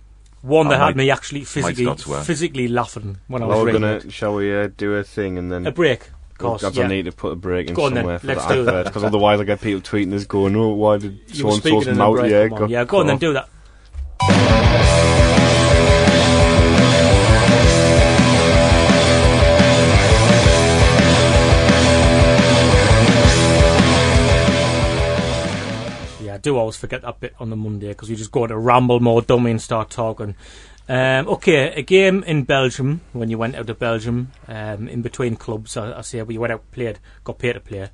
one I that had might- me actually physically start swearing. physically laughing when I Well, was we're reading gonna. it. Shall we uh, do a thing and then? A break, of course. Because yeah. I need to put a break in Go on then, somewhere for let's the do that. advert. Because otherwise, I get people tweeting us going, "Oh, why did You so were and speaking so's in a mouth?" break. Yeah, come on. yeah, go on cut then, do that. Do always forget that bit on the Monday because we just go into ramble more dummy and start talking. Um, okay, a game in Belgium when you went out to Belgium um, in between clubs. I, I say we went out, played, got paid to play.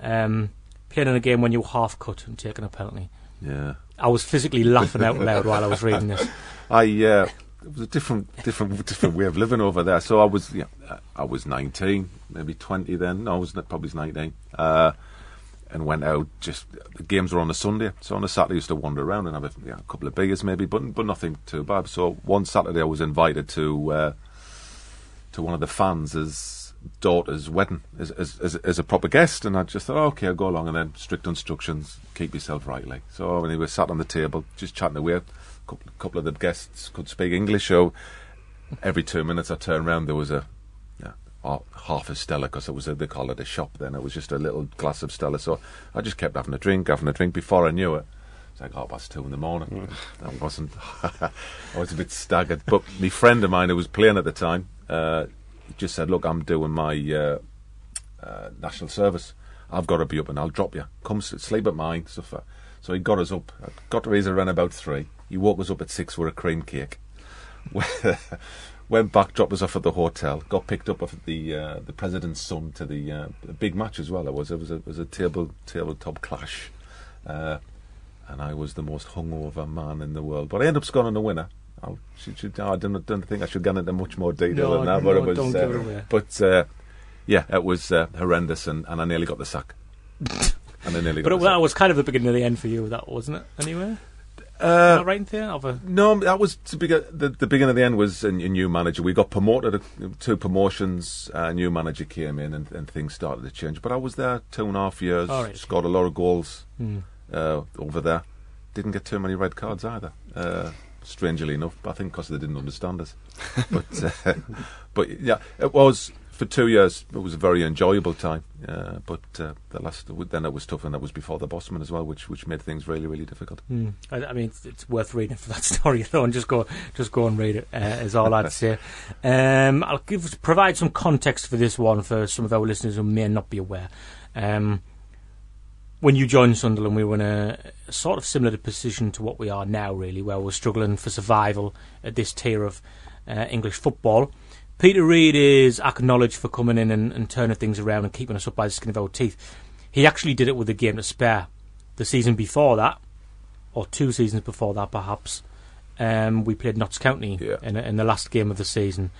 Um, playing in a game when you were half cut and taking a penalty. Yeah. I was physically laughing out loud while I was reading this. [LAUGHS] I uh, it was a different, different, different way of living over there. So I was, yeah, I was nineteen, maybe twenty then. No, I was probably nineteen, uh, and went out. Just the games were on a Sunday, so on a Saturday I used to wander around and have a, a couple of beers maybe, but but nothing too bad. So one Saturday I was invited to uh, to one of the fans' daughter's wedding as, as, as, as a proper guest, and I just thought, oh, okay, I'll go along, and then strict instructions, keep yourself right, like. So when we were sat on the table, just chatting away, a couple, couple of the guests could speak English, so every two minutes I turned around, there was a half a Stella, because it was a, they call it a shop then, it was just a little glass of Stella, so I just kept having a drink, having a drink, before I knew it, it's like half past two in the morning. [LAUGHS] I wasn't. [LAUGHS] I was a bit staggered. But my friend of mine who was playing at the time, uh, just said, "Look, I'm doing my uh, uh, national service. I've got to be up, and I'll drop you. Come sleep at mine." Stuff. So he got us up. Got to his around about three. He woke us up at six for a cream cake. [LAUGHS] Went back, dropped us off at the hotel. Got picked up at the uh, the president's son to the uh, big match as well. It was it was a, it was a table tabletop clash. Uh, and I was the most hungover man in the world. But I ended up scoring the winner. I'll, should, should, I don't, don't think I should get into much more detail No, than that, but it was. don't uh, give it away. But uh, yeah, it was uh, horrendous, and, and I nearly got the sack. [LAUGHS] and I nearly got But it, that was kind of the beginning of the end for you, that wasn't it? Anyway, Uh, right in there. A, no, that was to begin, the the beginning of the end was a, a new manager. We got promoted, two promotions. A new manager came in, and, and things started to change. But I was there two and a half years. Right. Scored a lot of goals Hmm. uh, over there. Didn't get too many red cards either. Uh, strangely enough, I think because they didn't understand us. [LAUGHS] but uh, [LAUGHS] but yeah, it was for two years. It was a very enjoyable time. Uh, but uh, the last then it was tough, and that was before the Bosman as well, which which made things really really difficult. Hmm. I, I mean, it's, it's worth reading for that [LAUGHS] story alone. Just go, just go and read it. Uh, is all I'd [LAUGHS] say. Um, I'll give provide some context for this one for some of our listeners who may not be aware. Um, when you joined Sunderland, we were in a, a sort of similar position to what we are now, really, where we're struggling for survival at this tier of uh, English football. Peter Reid is acknowledged for coming in and, and turning things around and keeping us up by the skin of our teeth. He actually did it with a game to spare. The season before that, or two seasons before that, perhaps, um, we played Notts County Yeah. in, in the last game of the season,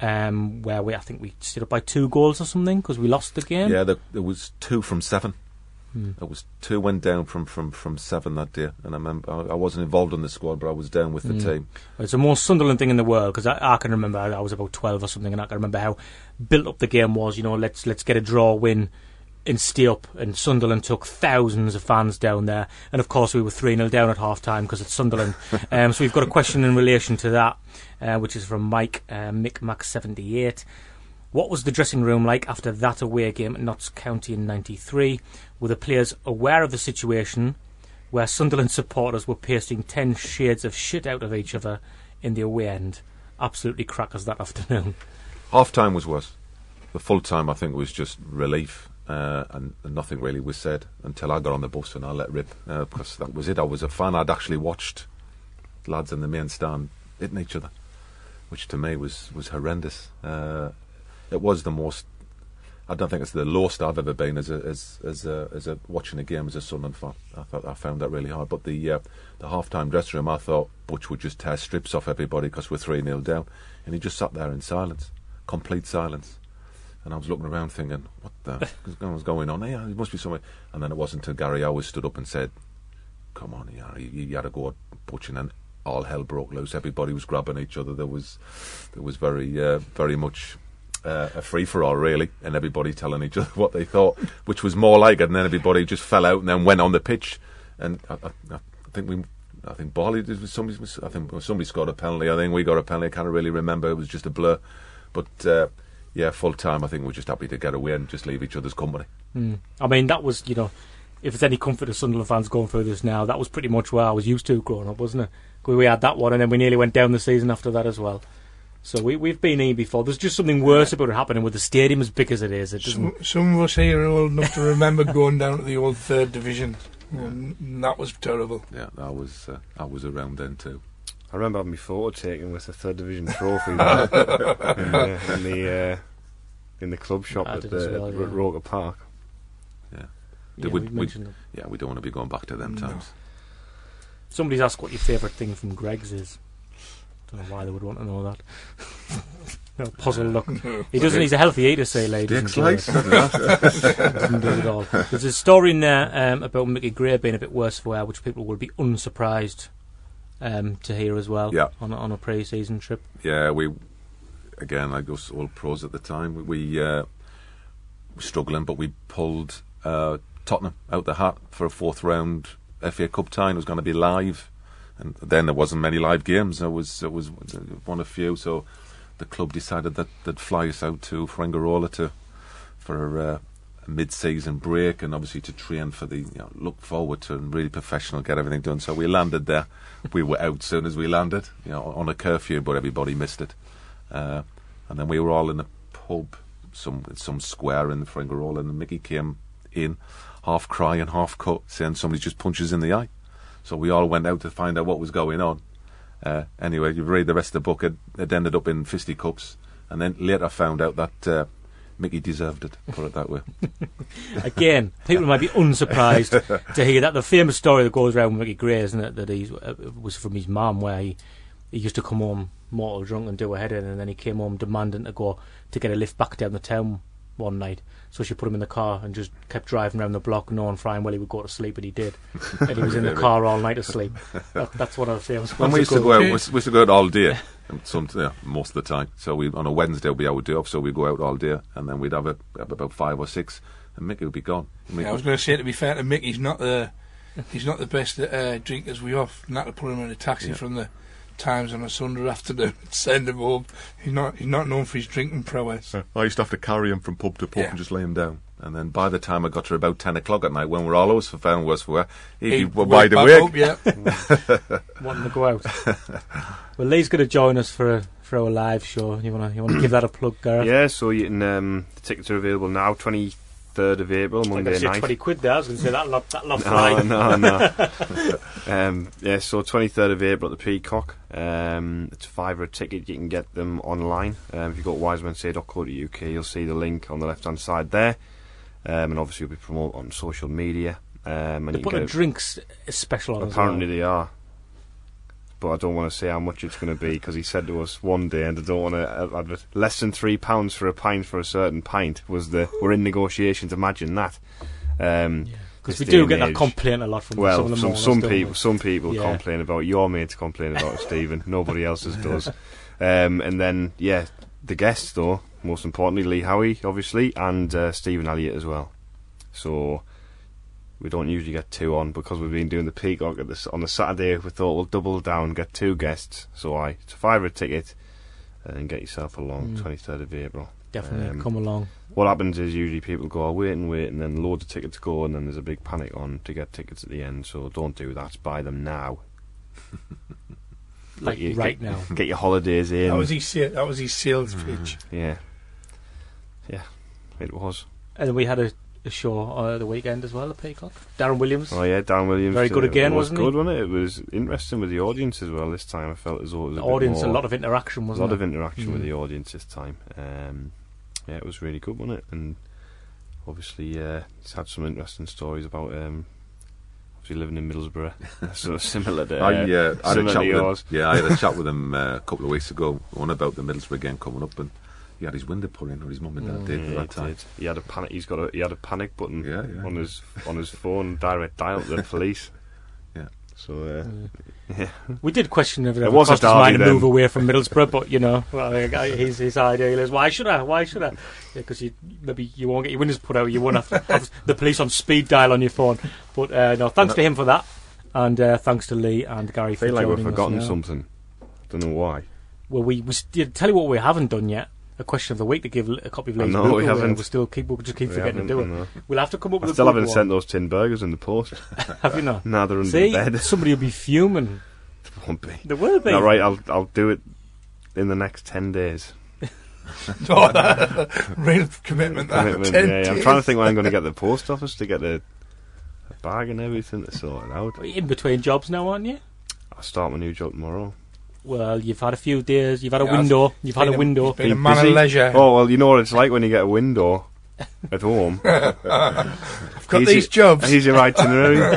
um, where we I think we stood up by two goals or something because we lost the game. Yeah, there, there was two from seven. Hmm. There was two went down from, from, from seven that day, and I remember I, I wasn't involved in the squad, but I was down with the Hmm. team. It's the most Sunderland thing in the world because I, I can remember I, I was about twelve or something, and I can remember how built up the game was. You know, let's let's get a draw, win, and stay up. And Sunderland took thousands of fans down there, and of course we were three 0 down at half time because it's Sunderland. [LAUGHS] um, so we've got a question in relation to that, uh, which is from Mike uh, Mick Mac seventy eight. What was the dressing room like after that away game at Notts County in '93? Were the players aware of the situation, where Sunderland supporters were pasting ten shades of shit out of each other in the away end? Absolutely crackers that [LAUGHS] afternoon. Half time was worse. The full time, I think, was just relief, uh, and, and nothing really was said until I got on the bus and I let rip uh, because that was it. I was a fan. I'd actually watched lads in the main stand hitting each other, which to me was was horrendous. Uh, it was the most. I don't think it's the lowest I've ever been as a as as a, as a watching a game as a Sunderland fan. I thought I found that really hard. But the uh, the half time dressing room, I thought Butch would just tear strips off everybody because we're three 0 down, and he just sat there in silence, complete silence. And I was looking around thinking, what the [LAUGHS] was going on here? It must be somewhere. And then it wasn't until Gary Owers stood up and said, come on, yeah, you, you had to go at Butch," and all hell broke loose. Everybody was grabbing each other. There was, there was very, uh, very much uh, a free for all, really, and everybody telling each [LAUGHS] other what they thought, which was more like it. And then everybody just fell out and then went on the pitch. And I, I, I think we, I think Barley did somebody, I think somebody scored a penalty. I think we got a penalty. I can't really remember. It was just a blur, but. Uh, yeah, full time. I think we're just happy to get away and just leave each other's company. Mm. I mean, that was you know, if it's any comfort to Sunderland fans going through this now, that was pretty much where I was used to growing up, wasn't it? We had that one, and then we nearly went down the season after that as well. So we we've been here before. There's just something worse about it happening with the stadium as big as it is. It some, some, of us here are old enough to [LAUGHS] remember going down to the old third division. And that was terrible. Yeah, that was uh, I was around then too. I remember having my photo taken with the third division [LAUGHS] trophy [LAUGHS] in, uh, in the uh, in the club shop I at the well, yeah. Roker Park. Yeah, yeah we, we, yeah, we don't want to be going back to them no. times. Somebody's asked what your favourite thing from Greggs is. Don't know why they would want to know that. [LAUGHS] no, [LAUGHS] puzzle look. He doesn't. He's a healthy eater, say ladies. [LAUGHS] doesn't do it all. There's a story in there um, about Mickey Gray being a bit worse for wear, which people will be unsurprised um, to hear as well. Yeah. On a, on a pre-season trip. Yeah, we again I guess all pros at the time. We uh, were struggling, but we pulled uh, Tottenham out the hat for a fourth round FA Cup tie. It was going to be live, and then there wasn't many live games. There was it was one of few. So the club decided that they'd fly us out to Fuengirola to for. Uh, a mid-season break and obviously to train for the you know, look forward to and really professional get everything done so we landed there we were out soon as we landed you know on a curfew but everybody missed it uh, and then we were all in a pub some some square in the Fuengirola and Mickey came in half crying half cut saying somebody just punches in the eye so we all went out to find out what was going on uh, anyway you've read the rest of the book it, it ended up in fisticuffs and then later found out that uh, Mickey deserved it, put it that way. [LAUGHS] Again, people might be unsurprised [LAUGHS] to hear that. The famous story that goes around with Mickey Gray, isn't it, that he uh, was from his mum, where he, he used to come home mortal drunk and do a head in, and then he came home demanding to go to get a lift back down the town one night. So she put him in the car and just kept driving around the block, knowing fine well he would go to sleep, and he did. and he was in the [LAUGHS] car all night asleep. That, that's what I was saying. When we used to go out, we used to go out all day, some, yeah, most of the time. So we on a Wednesday we'd be out day off, so we'd go out all day, and then we'd have, a, about five or six, and Mickey would be gone. Yeah, I was going to say, to be fair to Mickey, he's not the he's not the best uh, drinkers we have. Not to put him in a taxi yeah. from the times on a Sunday [LAUGHS] afternoon and [LAUGHS] send him home. He's not he's not known for his drinking prowess. I used to have to carry him from pub to pub yeah. and just lay him down. And then by the time I got to about ten o'clock at night, when we're all always for found was for he'd, he'd be wide awake. yeah. [LAUGHS] Wanting to go out. well, Lee's going to join us for a for a live show. You want to you want to give that a plug, Gareth? Yeah. So you can um, the tickets are available now. Twenty third of April, Monday night. Twenty quid there. I was going to say that lot that lot no, no, no. [LAUGHS] um, yeah, so twenty third of April at the Peacock. Um, it's a fiver a ticket. You can get them online. Um, if you go to wisemensay.co.uk, you'll see the link on the left hand side there. Um, and obviously, you'll be promoted on social media. Um, and they put a drinks special on. Apparently, well. they are but I don't want to say how much it's going to be because he said to us one day, and I don't want to advert. Less than three pounds for a pint for a certain pint was the. We're in negotiations. Imagine that. Um, because we do get that complaint a lot from well, some, some, some people. Some people yeah. complain about your mates complain about [LAUGHS] Stephen. Nobody else's does. Um, and then yeah, the guests though. Most importantly, Lee Howey, obviously, and uh, Stephen Elliott as well. So we don't usually get two on because we've been doing the Peacock at this on the Saturday. We thought we'll double down, get two guests. So I it's a fiver a ticket, and get yourself along. Twenty third of April. Definitely um, come along. What happens is usually people go, oh, wait and wait, and then loads of tickets go, and then there's a big panic on to get tickets at the end. So don't do that. Buy them now. like you, right get, now. [LAUGHS] Get your holidays in. That was his. That was his sales mm. pitch. Yeah. Yeah. It was. And we had a a show uh, the weekend as well, the Peacock. Darren Williams. Oh yeah, Darren Williams. Very good again, was wasn't good, he? wasn't it? It was interesting with the audience as well this time. I felt as though it was the a audience, a lot of interaction, wasn't it? A lot of interaction mm. with the audience this time. Um, yeah, it was really good, wasn't it? And obviously, uh, he's had some interesting stories about. Um, obviously living in Middlesbrough, [LAUGHS] sort of similar to. Uh, I, uh, I had a chat with him, yeah, I had a chat with [LAUGHS] him uh, a couple of weeks ago, one about the Middlesbrough game coming up, and he had his window put in, or his mum and dad mm, did at that time. Did. He had a panic. He's got a he had a panic button yeah, yeah. on his on his phone, direct dial to the [LAUGHS] police. Yeah, So uh, We did question if it, It ever was a crossed his mind derby to move away from Middlesbrough, but you know, well, I- I- [LAUGHS] his his ideal is why should I? Why should I? Because you maybe you won't get your windows put out. You won't have have [LAUGHS] the police on speed dial on your phone. But uh, no, thanks to him for that, and uh, thanks to Lee and Gary I for feel like we've joining us forgotten now. something. Don't know why. Well, we, we st- tell you what we haven't done yet. A question of the week to give a copy of Lee's know, we haven't. We still keep we'll just keep We forgetting to do it. I know. We'll have to come up I with. still a good haven't one. sent those tin burgers in the post. [LAUGHS] Have you not? [LAUGHS] now they're under See, the bed. [LAUGHS] somebody will be fuming. There won't be. There will be. All right, I'll I'll do it in the next ten days. Oh, that, real commitment. That. Commitment, Ten yeah, yeah. I'm days. trying to think when I'm going to get the post office to get the, a bag and everything to sort it out. In between jobs now, aren't you? I'll start my new job tomorrow. Well, you've had a few days. You've had a Yeah, window. You've had a a- window. he's been a Been man of leisure. Oh well, you know what it's like when you get a window [LAUGHS] at home. I've got Easy- these jobs. Here's your itinerary.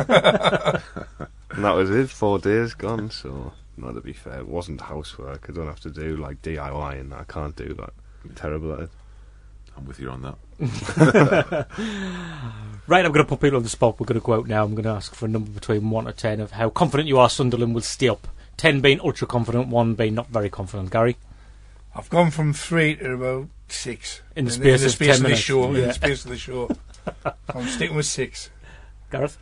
and that was it. Four days gone. So, no, to be fair, it wasn't housework. I don't have to do like DIY, and I can't do that. I'm terrible at it. I'm with you on that. [LAUGHS] Right, I'm going to put people on the spot. We're going to go out now. I'm going to ask for a number between 1 to 10 of how confident you are Sunderland will stay up. 10 being ultra confident, 1 being not very confident. Gary? I've gone from three to about six In the space in the of space 10 of the minutes. show. In the space of the show, [LAUGHS] I'm sticking with six. Gareth?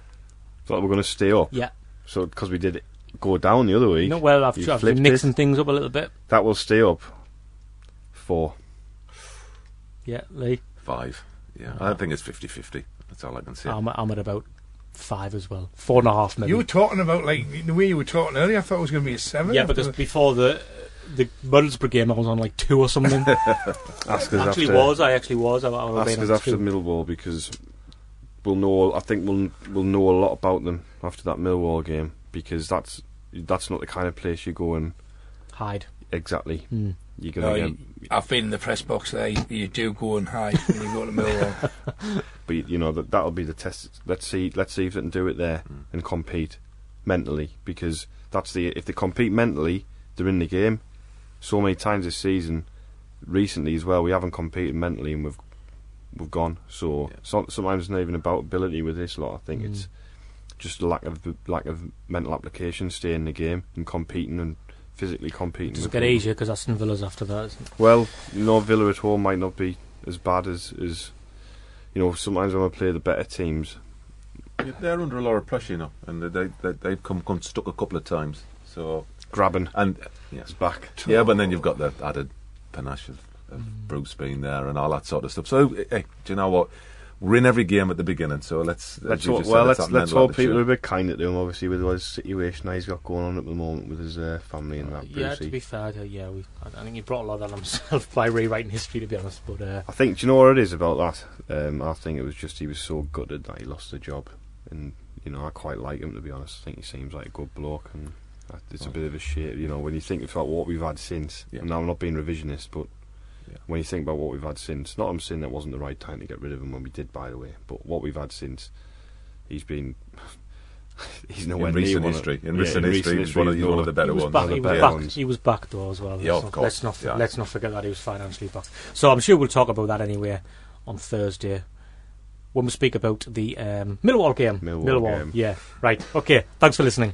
thought we're going to stay up. Yeah. So because we did go down the other week, No, well, I've, you I've flipped been mixing it. things up a little bit. that will stay up. Four. Yeah, Lee? Five. Yeah, I don't think it's 50-50. That's all I can say. I'm, I'm at about 5 as well. Four and a half, maybe. You were talking about like the way you were talking earlier. I thought it was going to be a seven. yeah, because before the the Middlesbrough game, I was on like 2 or something. [LAUGHS] Ask us actually after. was. I actually was. I, I was Ask being us after two. Millwall because we'll know. I think we'll we'll know a lot about them after that Millwall game because that's that's not the kind of place you go and Hide. exactly. Hmm. You're No, gonna you, get, I've been in the press box there. You, you do go and hide when you go to Millwall. [LAUGHS] but you know that that'll be the test. Let's see. Let's see if they can do it there and compete mentally because that's the if they compete mentally, they're in the game. So many times this season, recently as well, we haven't competed mentally and we've we've gone. So, Yeah. so sometimes it's not even about ability with this lot. I think Mm. it's just a lack of lack of mental application, staying in the game and competing and physically competing. Does it with get easier because Aston Villa's after that? Isn't it? Well, you know, Villa at home might not be as bad as as you know. Sometimes when we play the better teams, Yeah, they're under a lot of pressure, you know, and they, they, they, they've come, come stuck a couple of times. So grabbing and yes, is back. yeah, but then you've got the added panache of, of mm. Bruce being there and all that sort of stuff. So, hey, do you know what? We're in every game at the beginning, so let's. as Let's hope, well, let's let's hope people are a attitude. bit kinder to him. Obviously, with his situation he's got going on at the moment with his uh, family and that. Yeah, Brucey. to be fair, uh, yeah, we, I, I think he brought a lot of that on [LAUGHS] himself by rewriting history, to be honest. But uh, I think. Do you know what it is about that? Um, I think it was just he was so gutted that he lost the job, and you know I quite like him to be honest. I think he seems like a good bloke, and uh, it's a bit of a shit. You know when you think about what we've had since. Yeah. And I'm not being revisionist, but Yeah. when you think about what we've had since, not I'm saying that wasn't the right time to get rid of him when we did, by the way. But what we've had since, he's been. [LAUGHS] He's nowhere in near recent one of- history. In yeah, recent history, he's one of, he's one of the better was ones. back. He was better back. ones. He was back though as well. Yeah, let's of not, course. Let's not Yeah. let's not forget that he was financially back. So I'm sure we'll talk about that anyway on Thursday when we speak about the um, Millwall game. Millwall game. Yeah. Right. Okay. Thanks for listening.